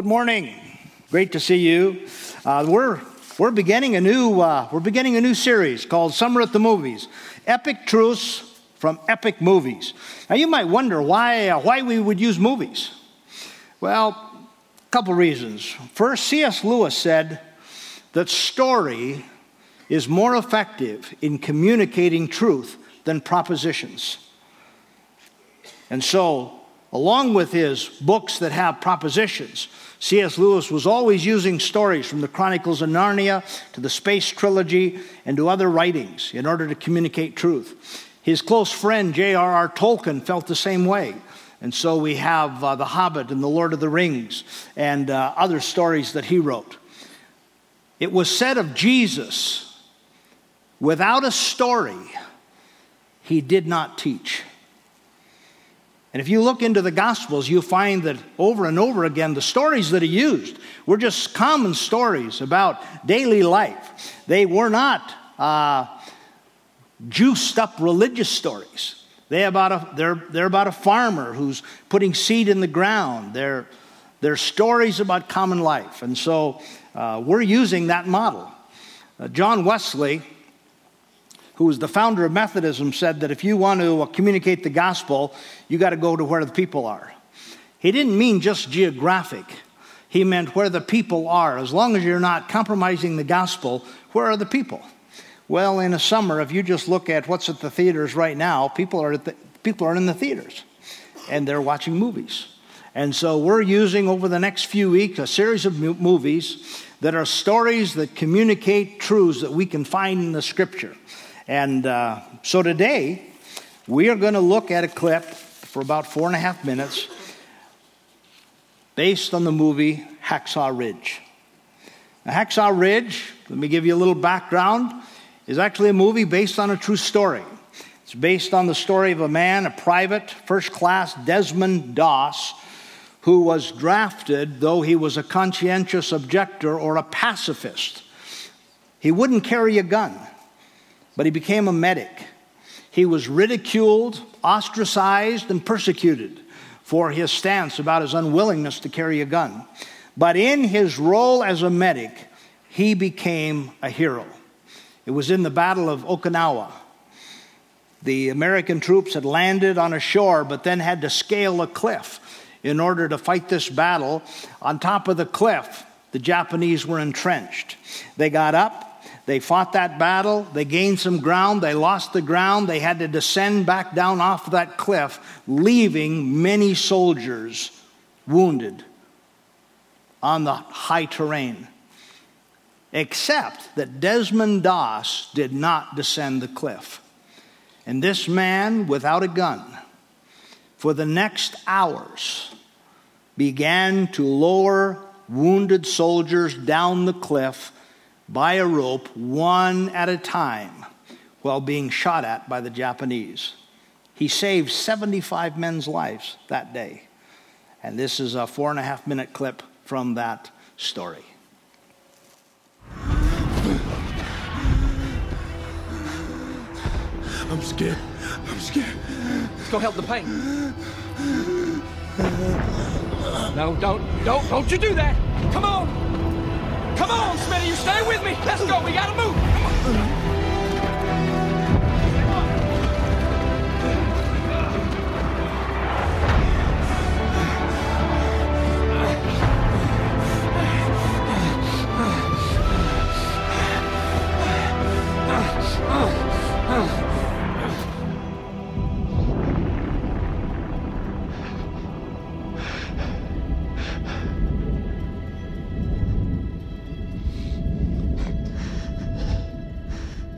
Good morning. Great to see you. Uh, we're we're beginning a new uh, we're beginning a new series called Summer at the Movies, epic truths from epic movies. Now you might wonder why uh, why we would use movies. Well, a couple reasons. First, C.S. Lewis said that story is more effective in communicating truth than propositions. And so along with his books that have propositions. C.S. Lewis was always using stories from the Chronicles of Narnia to the Space Trilogy and to other writings in order to communicate truth. His close friend J.R.R. Tolkien felt the same way. And so we have uh, The Hobbit and The Lord of the Rings and uh, other stories that he wrote. It was said of Jesus, without a story, he did not teach. And if you look into the Gospels, you find that over and over again, the stories that he used were just common stories about daily life. They were not uh, juiced up religious stories. They about a, they're, they're about a farmer who's putting seed in the ground. They're, they're stories about common life. And so uh, we're using that model. Uh, John Wesley who was the founder of Methodism, said that if you want to uh, communicate the gospel, you got to go to where the people are. He didn't mean just geographic, he meant where the people are. As long as you're not compromising the gospel, where are the people? Well, in the summer, if you just look at what's at the theaters right now, people are, the, people are in the theaters and they're watching movies. And so we're using over the next few weeks a series of movies that are stories that communicate truths that we can find in the scripture. And uh, so today, we are going to look at a clip for about four and a half minutes based on the movie Hacksaw Ridge. Now, Hacksaw Ridge, let me give you a little background, is actually a movie based on a true story. It's based on the story of a man, a private, first class Desmond Doss, who was drafted, though he was a conscientious objector or a pacifist. He wouldn't carry a gun but he became a medic. He was ridiculed, ostracized, and persecuted for his stance about his unwillingness to carry a gun. But in his role as a medic, he became a hero. It was in the Battle of Okinawa. The American troops had landed on a shore, but then had to scale a cliff in order to fight this battle. On top of the cliff, the Japanese were entrenched. They got up, they fought that battle, they gained some ground, they lost the ground, they had to descend back down off that cliff, leaving many soldiers wounded on the high terrain. Except that Desmond Doss did not descend the cliff. And this man, without a gun, for the next hours, began to lower wounded soldiers down the cliff by a rope, one at a time, while being shot at by the Japanese. He saved 75 men's lives that day. And this is a four and a half minute clip from that story. I'm scared. I'm scared. Let's go help the pain. No, don't, don't, don't you do that. Come on. Come on, Smitty, you stay with me. Let's go. We gotta move.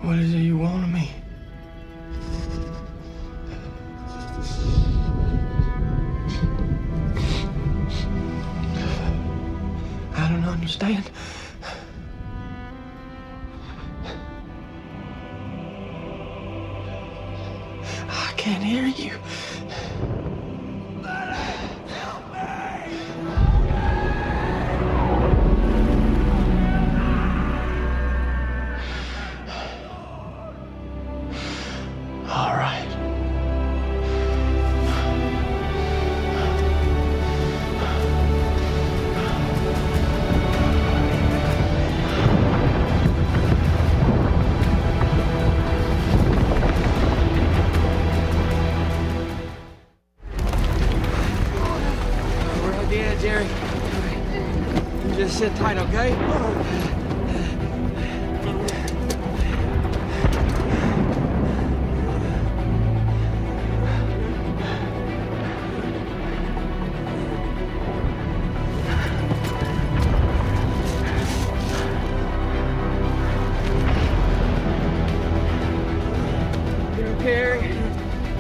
What is it you want of me? Sit tight, okay?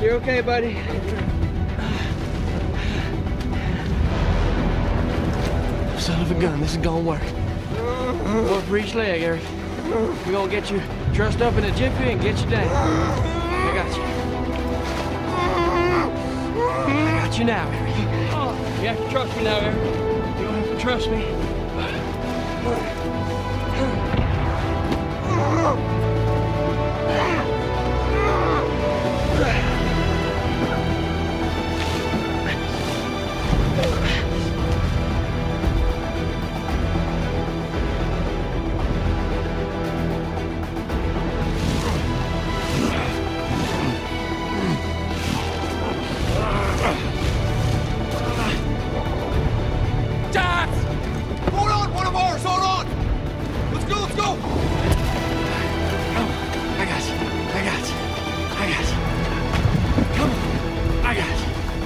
You okay, buddy? Gun, this is gonna work. One for each leg, Eric. We're gonna get you dressed up in a jiffy and get you down. I got you. I got you now, Eric. Oh, you have to trust me now, Eric. You don't have to trust me.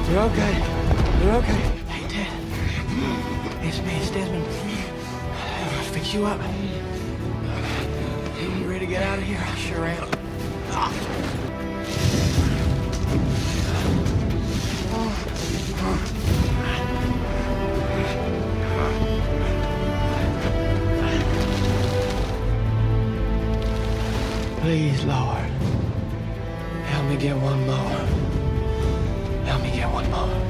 You're okay. You're okay. Hey, Ted. It's me, it's Desmond. I'm gonna fix you up. You ready to get out of here? I sure am. Please, Lord, help me get one more. One more.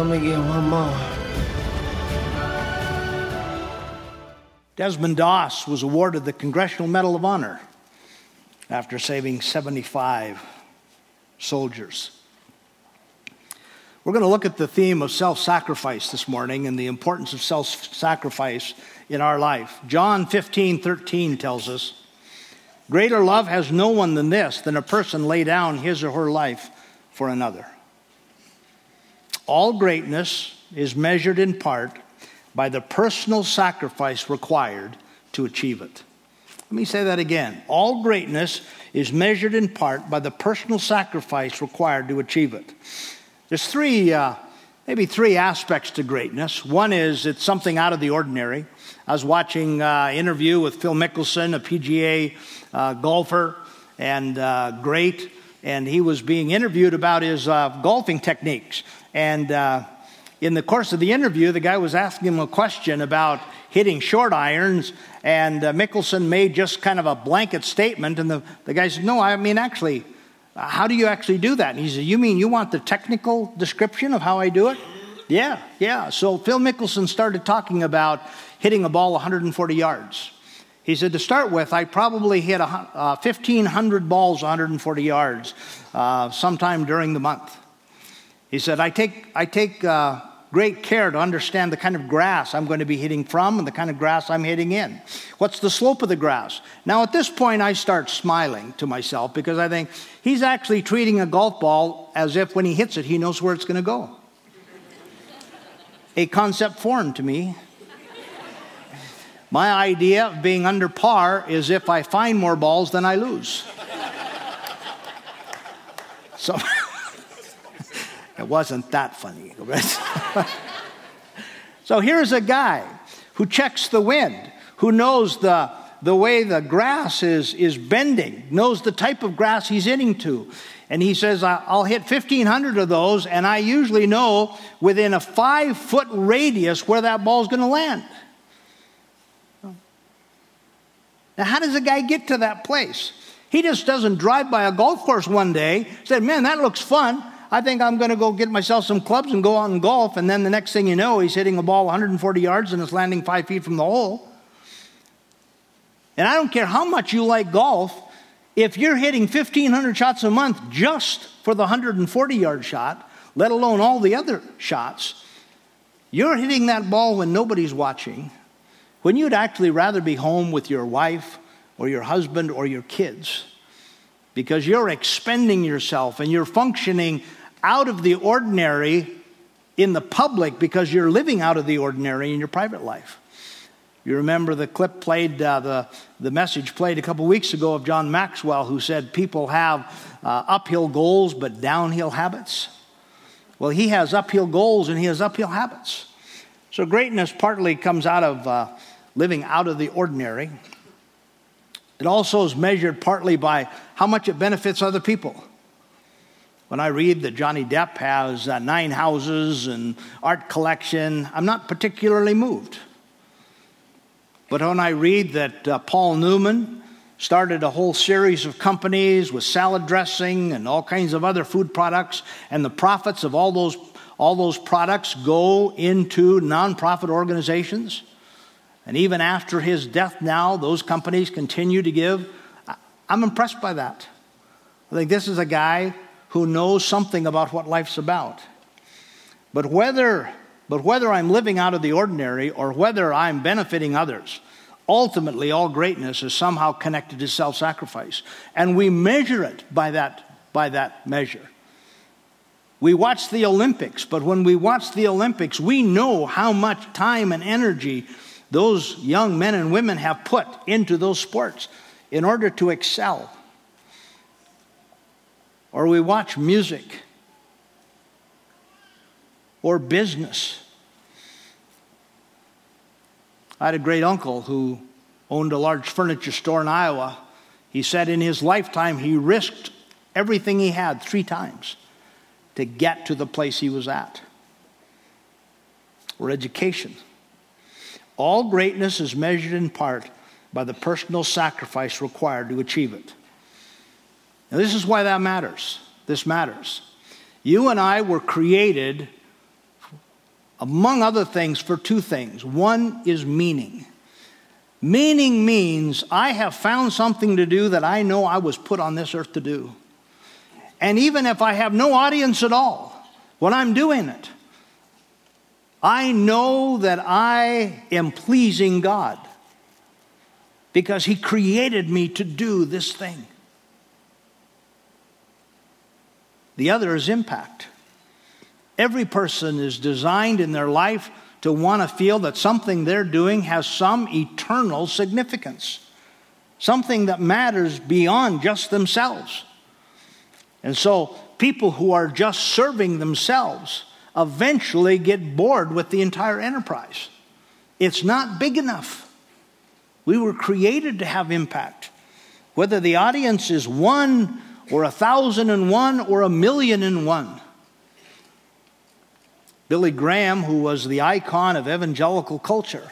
Help me get one more. Desmond Doss was awarded the Congressional Medal of Honor after saving 75 soldiers. We're going to look at the theme of self sacrifice this morning and the importance of self sacrifice in our life. John 15 13 tells us, Greater love has no one than this, than a person lay down his or her life for another. All greatness is measured in part by the personal sacrifice required to achieve it. Let me say that again. All greatness is measured in part by the personal sacrifice required to achieve it. There's three, uh, maybe three aspects to greatness. One is it's something out of the ordinary. I was watching an interview with Phil Mickelson, a PGA uh, golfer, and uh, great. And he was being interviewed about his uh, golfing techniques. And uh, in the course of the interview, the guy was asking him a question about hitting short irons, and uh, Mickelson made just kind of a blanket statement. And the, the guy said, No, I mean, actually, how do you actually do that? And he said, You mean you want the technical description of how I do it? Yeah, yeah. So Phil Mickelson started talking about hitting a ball 140 yards. He said, to start with, I probably hit a, uh, 1,500 balls 140 yards uh, sometime during the month. He said, I take, I take uh, great care to understand the kind of grass I'm going to be hitting from and the kind of grass I'm hitting in. What's the slope of the grass? Now, at this point, I start smiling to myself because I think he's actually treating a golf ball as if when he hits it, he knows where it's going to go. A concept foreign to me. My idea of being under par is if I find more balls than I lose. So it wasn't that funny. so here's a guy who checks the wind, who knows the, the way the grass is, is bending, knows the type of grass he's hitting to. And he says, "I- I'll hit 1,500 of those, and I usually know within a five foot radius where that ball's going to land. Now, how does a guy get to that place? He just doesn't drive by a golf course one day, said, Man, that looks fun. I think I'm going to go get myself some clubs and go out and golf. And then the next thing you know, he's hitting a ball 140 yards and it's landing five feet from the hole. And I don't care how much you like golf, if you're hitting 1,500 shots a month just for the 140 yard shot, let alone all the other shots, you're hitting that ball when nobody's watching, when you'd actually rather be home with your wife or your husband or your kids because you're expending yourself and you're functioning out of the ordinary in the public because you're living out of the ordinary in your private life. You remember the clip played, uh, the, the message played a couple weeks ago of John Maxwell, who said people have uh, uphill goals but downhill habits. Well, he has uphill goals and he has uphill habits. So greatness partly comes out of uh, living out of the ordinary. It also is measured partly by how much it benefits other people. When I read that Johnny Depp has uh, nine houses and art collection, I'm not particularly moved. But when I read that uh, Paul Newman started a whole series of companies with salad dressing and all kinds of other food products, and the profits of all those, all those products go into nonprofit organizations, and even after his death now, those companies continue to give. I'm impressed by that. I think this is a guy who knows something about what life's about. But whether, but whether I'm living out of the ordinary or whether I'm benefiting others, ultimately all greatness is somehow connected to self sacrifice. And we measure it by that, by that measure. We watch the Olympics, but when we watch the Olympics, we know how much time and energy those young men and women have put into those sports in order to excel. Or we watch music or business. I had a great uncle who owned a large furniture store in Iowa. He said in his lifetime he risked everything he had three times to get to the place he was at. Or education. All greatness is measured in part by the personal sacrifice required to achieve it. Now, this is why that matters. This matters. You and I were created, among other things, for two things. One is meaning. Meaning means I have found something to do that I know I was put on this earth to do. And even if I have no audience at all, when I'm doing it, I know that I am pleasing God because He created me to do this thing. The other is impact. Every person is designed in their life to want to feel that something they're doing has some eternal significance, something that matters beyond just themselves. And so, people who are just serving themselves eventually get bored with the entire enterprise. It's not big enough. We were created to have impact. Whether the audience is one or a thousand and one or a million and one. Billy Graham, who was the icon of evangelical culture,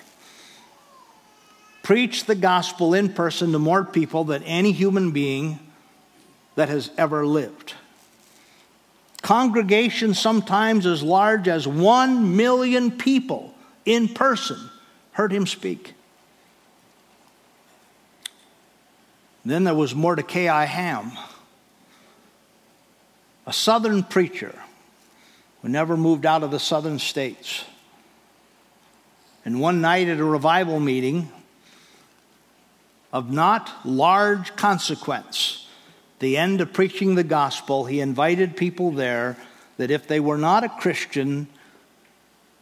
preached the gospel in person to more people than any human being that has ever lived. Congregations sometimes as large as one million people in person heard him speak. Then there was Mordecai Ham, a southern preacher who never moved out of the southern states. And one night at a revival meeting of not large consequence, the end of preaching the gospel, he invited people there that if they were not a Christian,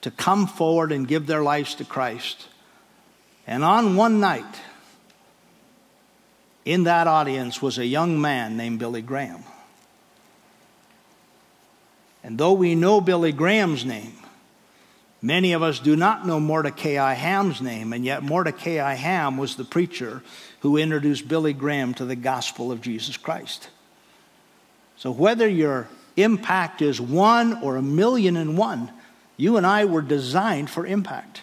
to come forward and give their lives to Christ. And on one night, in that audience was a young man named Billy Graham. And though we know Billy Graham's name, many of us do not know Mordecai Ham's name, and yet Mordecai Ham was the preacher who introduced Billy Graham to the gospel of Jesus Christ. So, whether your impact is one or a million and one, you and I were designed for impact.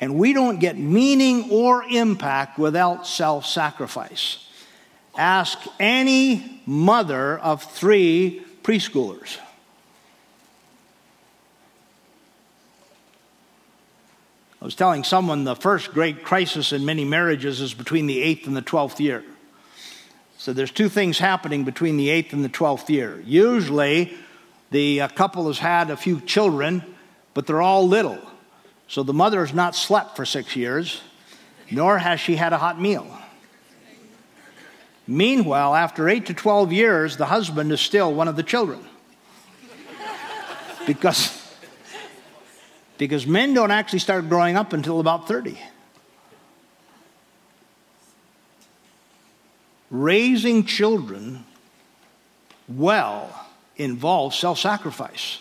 And we don't get meaning or impact without self sacrifice. Ask any mother of three preschoolers. I was telling someone the first great crisis in many marriages is between the eighth and the twelfth year. So there's two things happening between the eighth and the twelfth year. Usually, the uh, couple has had a few children, but they're all little. So the mother has not slept for six years, nor has she had a hot meal. Meanwhile, after eight to 12 years, the husband is still one of the children. because because men don't actually start growing up until about 30. Raising children well involves self sacrifice.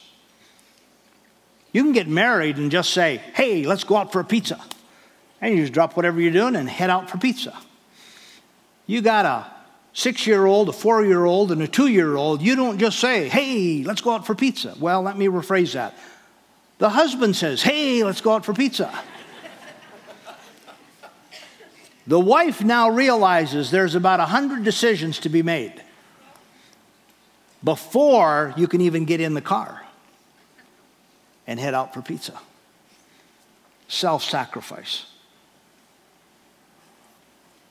You can get married and just say, hey, let's go out for a pizza. And you just drop whatever you're doing and head out for pizza. You got a six year old, a four year old, and a two year old. You don't just say, hey, let's go out for pizza. Well, let me rephrase that. The husband says, Hey, let's go out for pizza. the wife now realizes there's about 100 decisions to be made before you can even get in the car and head out for pizza. Self sacrifice.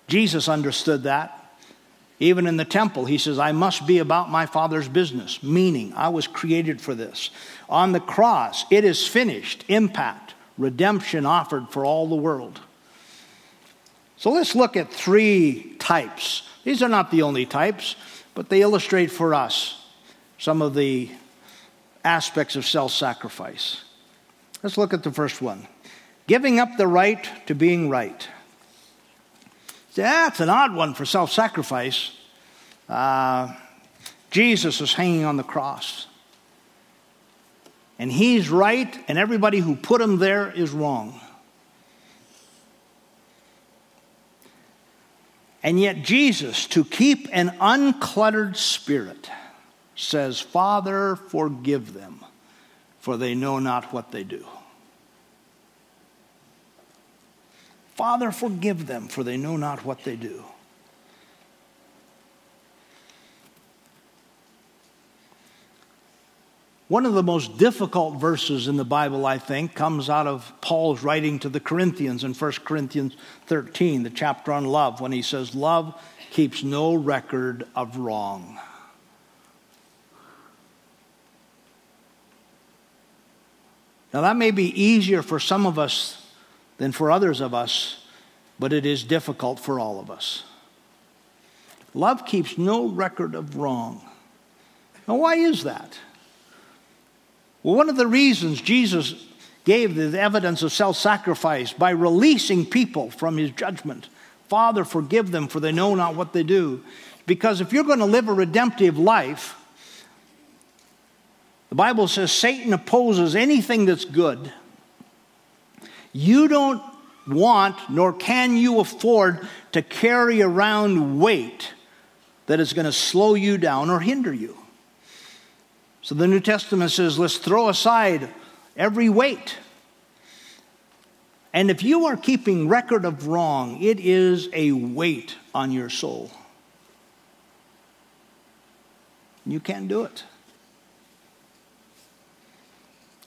Jesus understood that. Even in the temple, he says, I must be about my Father's business, meaning I was created for this. On the cross, it is finished, impact, redemption offered for all the world. So let's look at three types. These are not the only types, but they illustrate for us some of the aspects of self sacrifice. Let's look at the first one giving up the right to being right. That's an odd one for self sacrifice. Uh, Jesus is hanging on the cross. And he's right, and everybody who put him there is wrong. And yet, Jesus, to keep an uncluttered spirit, says, Father, forgive them, for they know not what they do. Father, forgive them, for they know not what they do. One of the most difficult verses in the Bible, I think, comes out of Paul's writing to the Corinthians in 1 Corinthians 13, the chapter on love, when he says, Love keeps no record of wrong. Now, that may be easier for some of us than for others of us, but it is difficult for all of us. Love keeps no record of wrong. Now, why is that? Well, one of the reasons Jesus gave the evidence of self sacrifice by releasing people from his judgment. Father, forgive them, for they know not what they do. Because if you're going to live a redemptive life, the Bible says Satan opposes anything that's good you don't want, nor can you afford to carry around weight that is going to slow you down or hinder you. So the New Testament says, let's throw aside every weight. And if you are keeping record of wrong, it is a weight on your soul. You can't do it.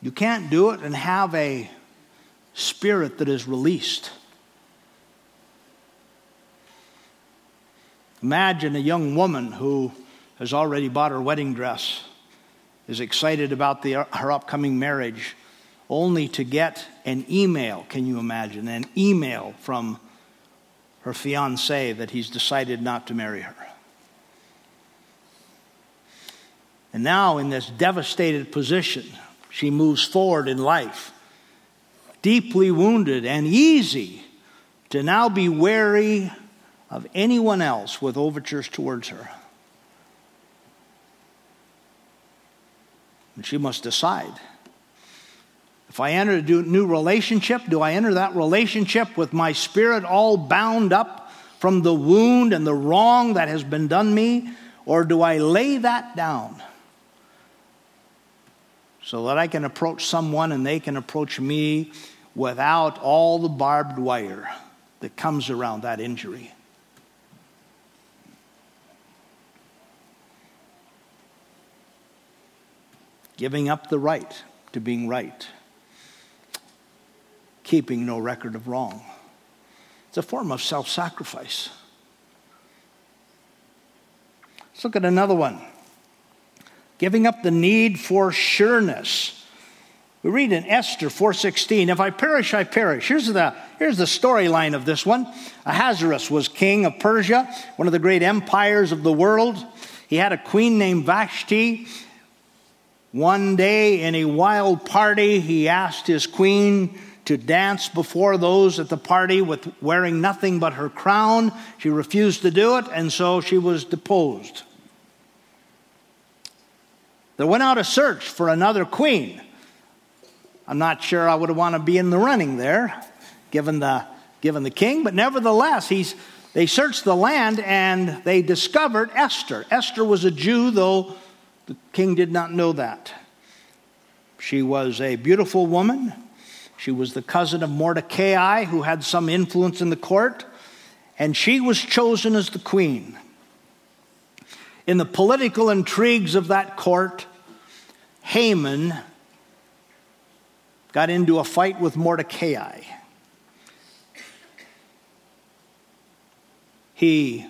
You can't do it and have a spirit that is released. Imagine a young woman who has already bought her wedding dress, is excited about the, her upcoming marriage, only to get an email. Can you imagine? An email from her fiance that he's decided not to marry her. And now, in this devastated position, she moves forward in life deeply wounded and easy to now be wary of anyone else with overtures towards her. And she must decide. If I enter a new relationship, do I enter that relationship with my spirit all bound up from the wound and the wrong that has been done me? Or do I lay that down so that I can approach someone and they can approach me without all the barbed wire that comes around that injury. Giving up the right to being right, keeping no record of wrong. It's a form of self sacrifice. Let's look at another one. Giving up the need for sureness. We read in Esther 4:16, "If I perish, I perish." Here's the here's the storyline of this one. Ahasuerus was king of Persia, one of the great empires of the world. He had a queen named Vashti. One day in a wild party, he asked his queen to dance before those at the party with wearing nothing but her crown. She refused to do it, and so she was deposed. There went out a search for another queen. I'm not sure I would want to be in the running there, given the, given the king, but nevertheless, he's, they searched the land and they discovered Esther. Esther was a Jew, though the king did not know that. She was a beautiful woman. She was the cousin of Mordecai, who had some influence in the court, and she was chosen as the queen. In the political intrigues of that court, Haman got into a fight with Mordecai. He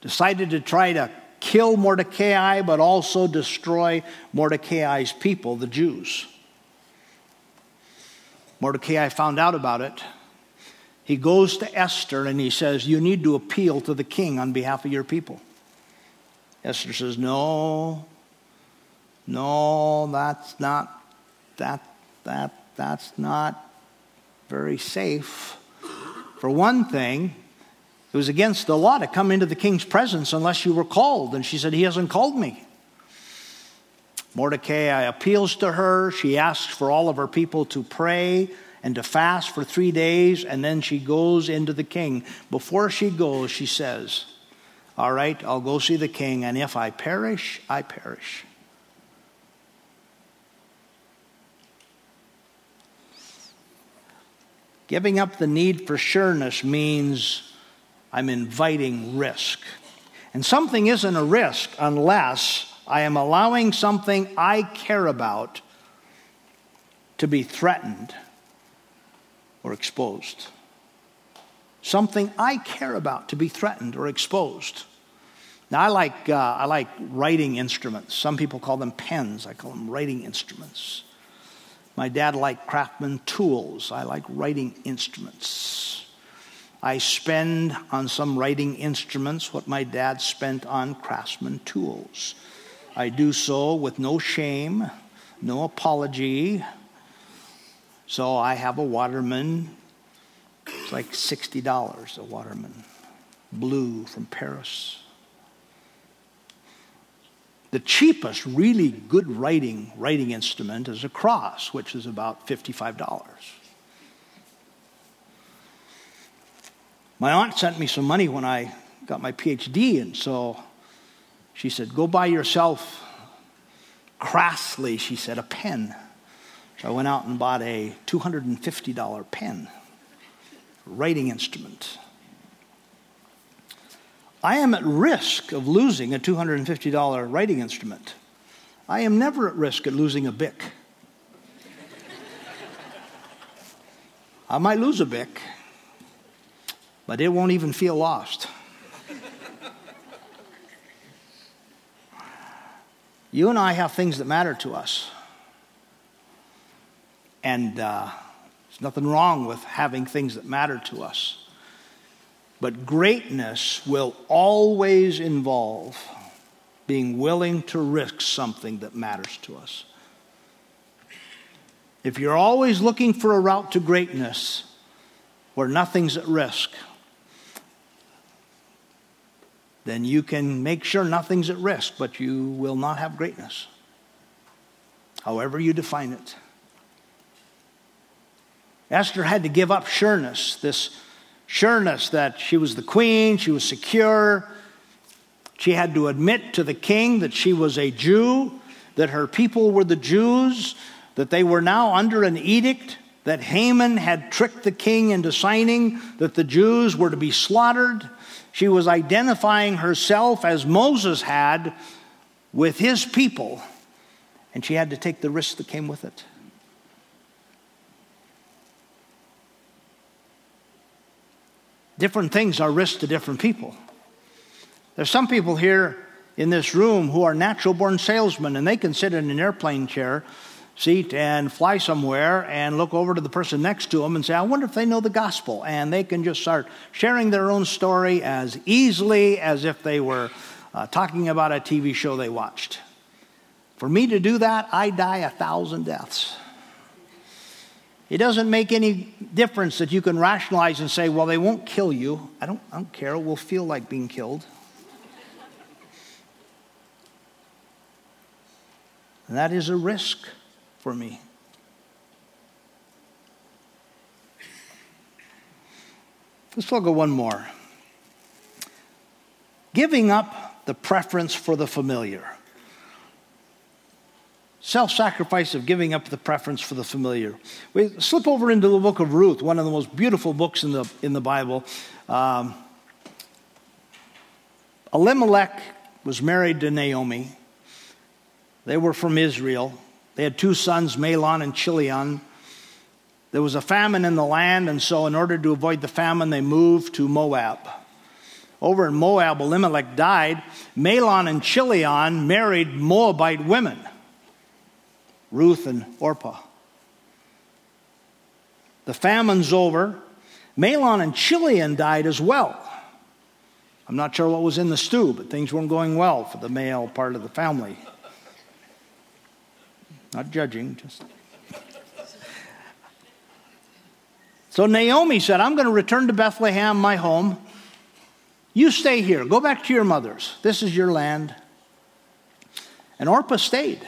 decided to try to kill Mordecai, but also destroy Mordecai's people, the Jews. Mordecai found out about it. He goes to Esther and he says, You need to appeal to the king on behalf of your people. Esther says, No, no, that's not, that that, that's not very safe. For one thing, it was against the law to come into the king's presence unless you were called. And she said, He hasn't called me. Mordecai appeals to her. She asks for all of her people to pray and to fast for three days, and then she goes into the king. Before she goes, she says, All right, I'll go see the king, and if I perish, I perish. Giving up the need for sureness means I'm inviting risk. And something isn't a risk unless I am allowing something I care about to be threatened or exposed. Something I care about to be threatened or exposed. Now, I like, uh, I like writing instruments. Some people call them pens, I call them writing instruments. My dad liked craftsman tools. I like writing instruments. I spend on some writing instruments what my dad spent on craftsman tools. I do so with no shame, no apology. So I have a Waterman. It's like $60 a Waterman. Blue from Paris. The cheapest, really good writing writing instrument is a cross, which is about $55. My aunt sent me some money when I got my PhD, and so she said, Go buy yourself, crassly, she said, a pen. So I went out and bought a $250 pen, writing instrument. I am at risk of losing a $250 writing instrument. I am never at risk of losing a Bic. I might lose a Bic, but it won't even feel lost. you and I have things that matter to us. And uh, there's nothing wrong with having things that matter to us. But greatness will always involve being willing to risk something that matters to us. If you're always looking for a route to greatness where nothing's at risk, then you can make sure nothing's at risk, but you will not have greatness, however you define it. Esther had to give up sureness, this sureness that she was the queen, she was secure. She had to admit to the king that she was a Jew, that her people were the Jews, that they were now under an edict that Haman had tricked the king into signing that the Jews were to be slaughtered. She was identifying herself as Moses had with his people, and she had to take the risk that came with it. Different things are risks to different people. There's some people here in this room who are natural born salesmen, and they can sit in an airplane chair seat and fly somewhere and look over to the person next to them and say, I wonder if they know the gospel. And they can just start sharing their own story as easily as if they were uh, talking about a TV show they watched. For me to do that, I die a thousand deaths. It doesn't make any difference that you can rationalize and say, well, they won't kill you. I don't, I don't care. We'll feel like being killed. And that is a risk for me. Let's look at one more. Giving up the preference for the familiar. Self sacrifice of giving up the preference for the familiar. We slip over into the book of Ruth, one of the most beautiful books in the, in the Bible. Um, Elimelech was married to Naomi. They were from Israel. They had two sons, Mahlon and Chilion. There was a famine in the land, and so in order to avoid the famine, they moved to Moab. Over in Moab, Elimelech died. Mahlon and Chilion married Moabite women, Ruth and Orpah. The famine's over. Mahlon and Chilion died as well. I'm not sure what was in the stew, but things weren't going well for the male part of the family. Not judging, just. So Naomi said, I'm going to return to Bethlehem, my home. You stay here. Go back to your mother's. This is your land. And Orpah stayed.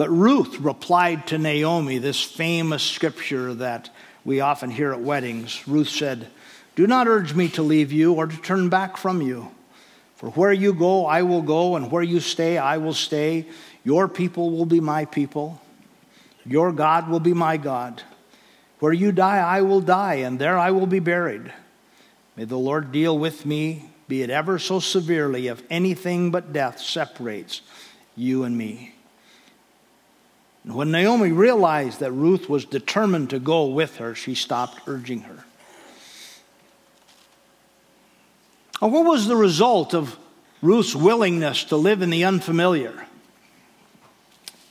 But Ruth replied to Naomi this famous scripture that we often hear at weddings. Ruth said, Do not urge me to leave you or to turn back from you. For where you go, I will go, and where you stay, I will stay. Your people will be my people. Your God will be my God. Where you die, I will die, and there I will be buried. May the Lord deal with me, be it ever so severely, if anything but death separates you and me. And when Naomi realized that Ruth was determined to go with her, she stopped urging her. what was the result of Ruth's willingness to live in the unfamiliar?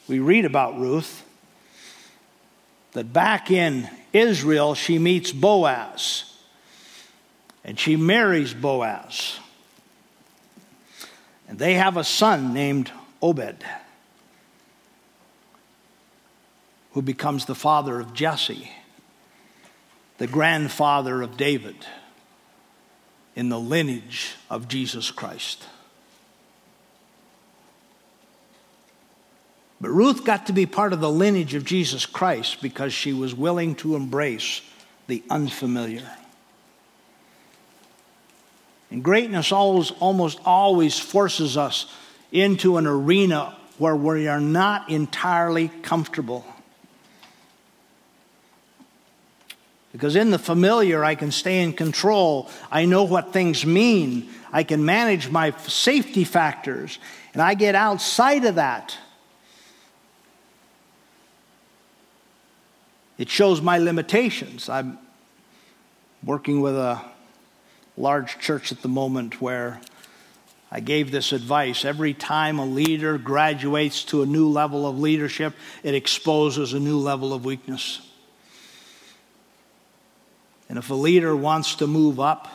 We read about Ruth that back in Israel, she meets Boaz and she marries Boaz. And they have a son named Obed, who becomes the father of Jesse, the grandfather of David in the lineage of Jesus Christ. But Ruth got to be part of the lineage of Jesus Christ because she was willing to embrace the unfamiliar. And greatness always, almost always forces us into an arena where we are not entirely comfortable. Because in the familiar, I can stay in control. I know what things mean. I can manage my safety factors. And I get outside of that. It shows my limitations. I'm working with a large church at the moment where I gave this advice. Every time a leader graduates to a new level of leadership, it exposes a new level of weakness. And if a leader wants to move up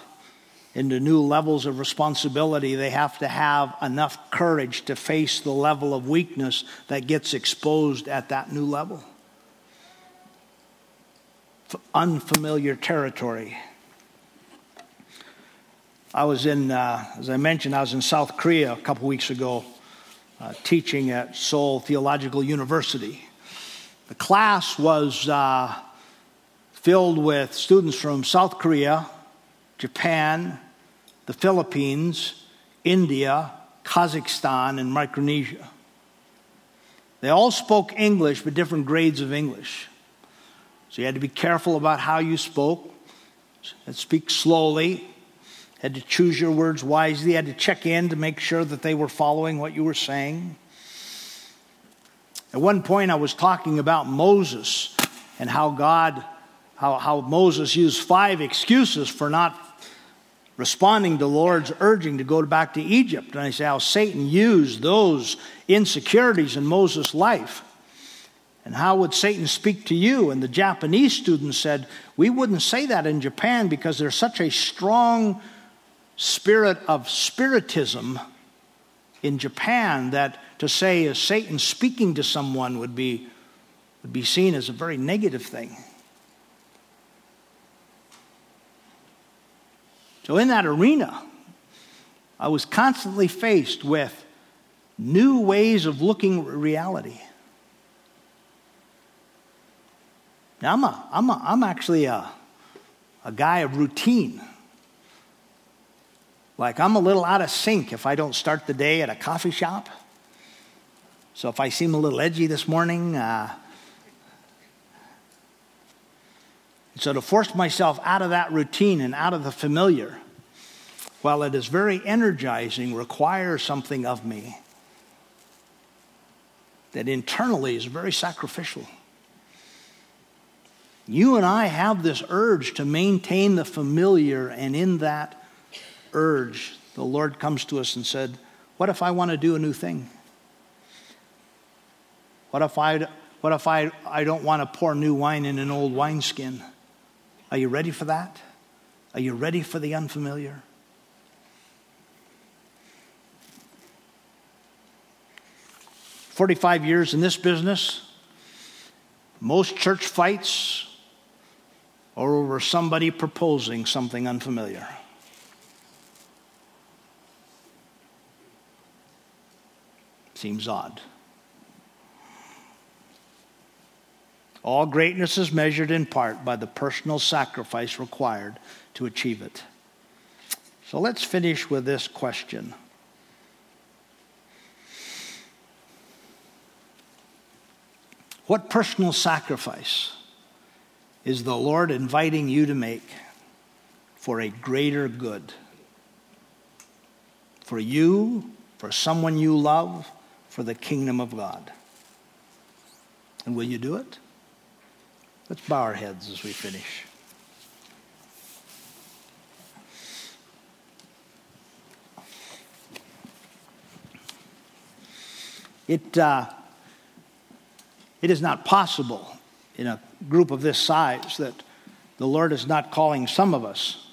into new levels of responsibility, they have to have enough courage to face the level of weakness that gets exposed at that new level. Unfamiliar territory. I was in, uh, as I mentioned, I was in South Korea a couple weeks ago uh, teaching at Seoul Theological University. The class was uh, filled with students from South Korea, Japan, the Philippines, India, Kazakhstan, and Micronesia. They all spoke English, but different grades of English. So you had to be careful about how you spoke, and speak slowly, had to choose your words wisely, had to check in to make sure that they were following what you were saying. At one point, I was talking about Moses and how God, how, how Moses used five excuses for not responding to the Lord's urging to go back to Egypt. And I say how Satan used those insecurities in Moses' life. And how would Satan speak to you? And the Japanese student said, We wouldn't say that in Japan because there's such a strong spirit of spiritism in Japan that to say is Satan speaking to someone would be, would be seen as a very negative thing. So, in that arena, I was constantly faced with new ways of looking at reality. Now, I'm, a, I'm, a, I'm actually a, a guy of routine. Like, I'm a little out of sync if I don't start the day at a coffee shop. So, if I seem a little edgy this morning, uh, so to force myself out of that routine and out of the familiar, while it is very energizing, requires something of me that internally is very sacrificial. You and I have this urge to maintain the familiar, and in that urge, the Lord comes to us and said, What if I want to do a new thing? What if I, what if I, I don't want to pour new wine in an old wineskin? Are you ready for that? Are you ready for the unfamiliar? Forty-five years in this business, most church fights are over somebody proposing something unfamiliar. Seems odd. All greatness is measured in part by the personal sacrifice required to achieve it. So let's finish with this question. What personal sacrifice is the Lord inviting you to make for a greater good? For you, for someone you love, for the kingdom of God. And will you do it? Let's bow our heads as we finish. It, uh, it is not possible in a group of this size that the Lord is not calling some of us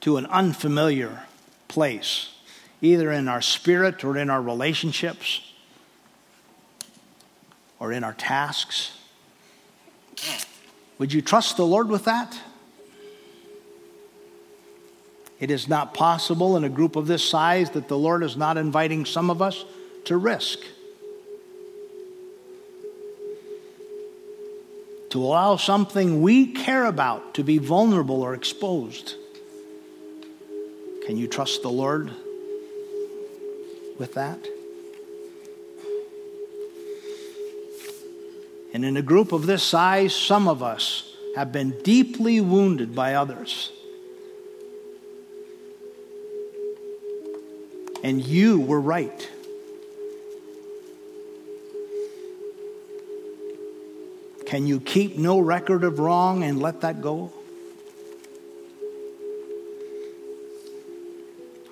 to an unfamiliar place, either in our spirit or in our relationships or in our tasks? Would you trust the Lord with that? It is not possible in a group of this size that the Lord is not inviting some of us to risk. To allow something we care about to be vulnerable or exposed. Can you trust the Lord with that? And in a group of this size, some of us have been deeply wounded by others. And you were right. Can you keep no record of wrong and let that go?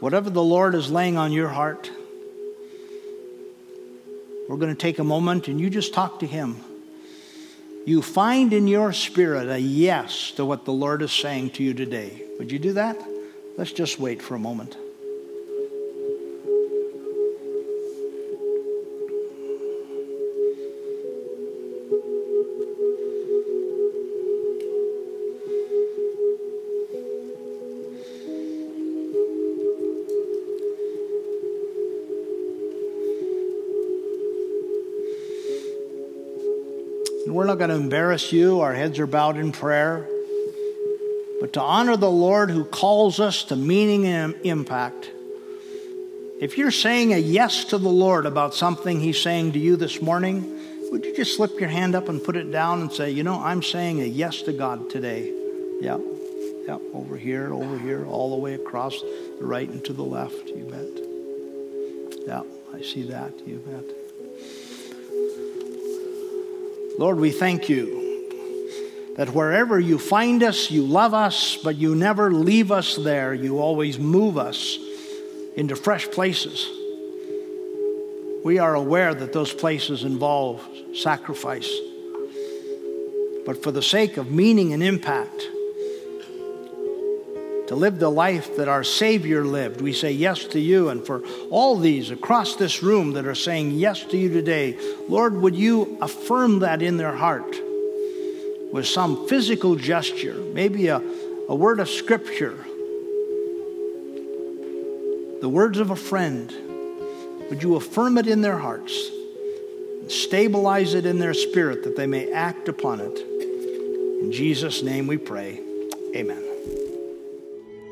Whatever the Lord is laying on your heart, we're going to take a moment and you just talk to Him you find in your spirit a yes to what the Lord is saying to you today. Would you do that? Let's just wait for a moment. We're not going to embarrass you. Our heads are bowed in prayer. But to honor the Lord who calls us to meaning and impact, If you're saying a yes to the Lord about something He's saying to you this morning, would you just slip your hand up and put it down and say, you know, I'm saying a yes to God today? Yep, yep, over here, over here, all the way across the right and to the left, you bet. Yeah, I see that, you bet. Lord, we thank you that wherever you find us, you love us, but you never leave us there. You always move us into fresh places. We are aware that those places involve sacrifice. But for the sake of meaning and impact, to live the life that our Savior lived, we say yes to you. And for all these across this room that are saying yes to you today, Lord, would you affirm that in their heart? with some physical gesture, maybe a, a word of scripture, the words of a friend, would you affirm it in their hearts, stabilize it in their spirit that they may act upon it? In Jesus' name we pray. Amen.